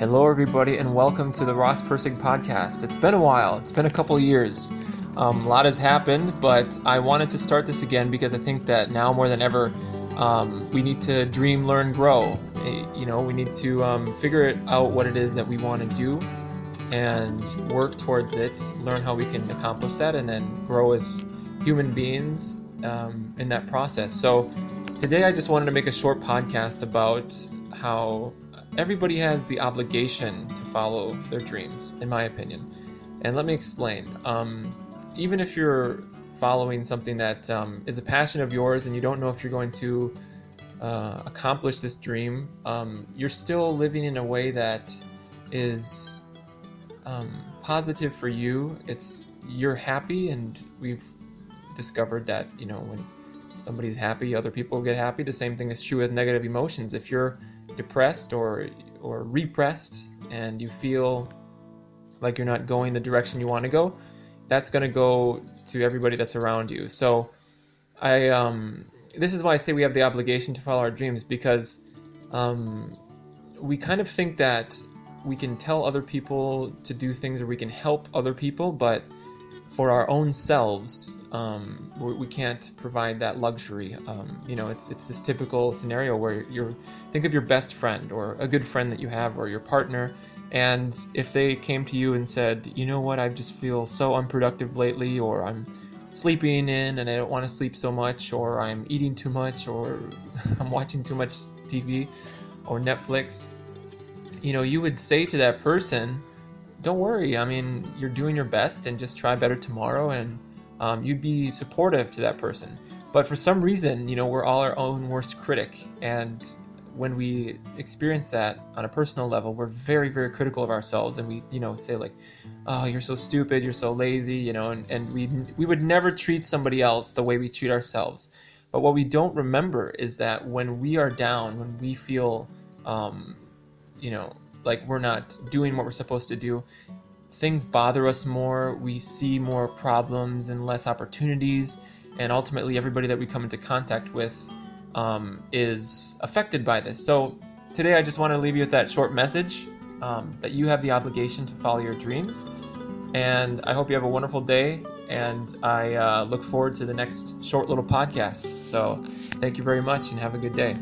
Hello, everybody, and welcome to the Ross Persig podcast. It's been a while, it's been a couple years. Um, a lot has happened, but I wanted to start this again because I think that now more than ever, um, we need to dream, learn, grow. Eh, you know, we need to um, figure out what it is that we want to do and work towards it, learn how we can accomplish that, and then grow as human beings um, in that process. So, today I just wanted to make a short podcast about how everybody has the obligation to follow their dreams, in my opinion. And let me explain. Um, even if you're following something that um, is a passion of yours and you don't know if you're going to uh, accomplish this dream, um, you're still living in a way that is um, positive for you. It's you're happy, and we've discovered that you know when somebody's happy, other people get happy. The same thing is true with negative emotions. If you're depressed or or repressed and you feel like you're not going the direction you want to go, that's going to go to everybody that's around you. So I um, this is why I say we have the obligation to follow our dreams because um, we kind of think that we can tell other people to do things or we can help other people, but for our own selves, um, we can't provide that luxury. Um, you know, it's it's this typical scenario where you're think of your best friend or a good friend that you have or your partner, and if they came to you and said, you know what, I just feel so unproductive lately, or I'm sleeping in and I don't want to sleep so much, or I'm eating too much, or I'm watching too much TV or Netflix, you know, you would say to that person don't worry. I mean, you're doing your best and just try better tomorrow, and um, you'd be supportive to that person. But for some reason, you know, we're all our own worst critic. And when we experience that on a personal level, we're very, very critical of ourselves. And we, you know, say, like, oh, you're so stupid, you're so lazy, you know, and, and we, we would never treat somebody else the way we treat ourselves. But what we don't remember is that when we are down, when we feel, um, you know, like we're not doing what we're supposed to do. Things bother us more. We see more problems and less opportunities. And ultimately everybody that we come into contact with um, is affected by this. So today i just want to leave you with that short message um, that you have the obligation to follow your dreams. And i hope you have a wonderful day. And i uh, look forward to the next short little podcast. So thank you very much and have a good day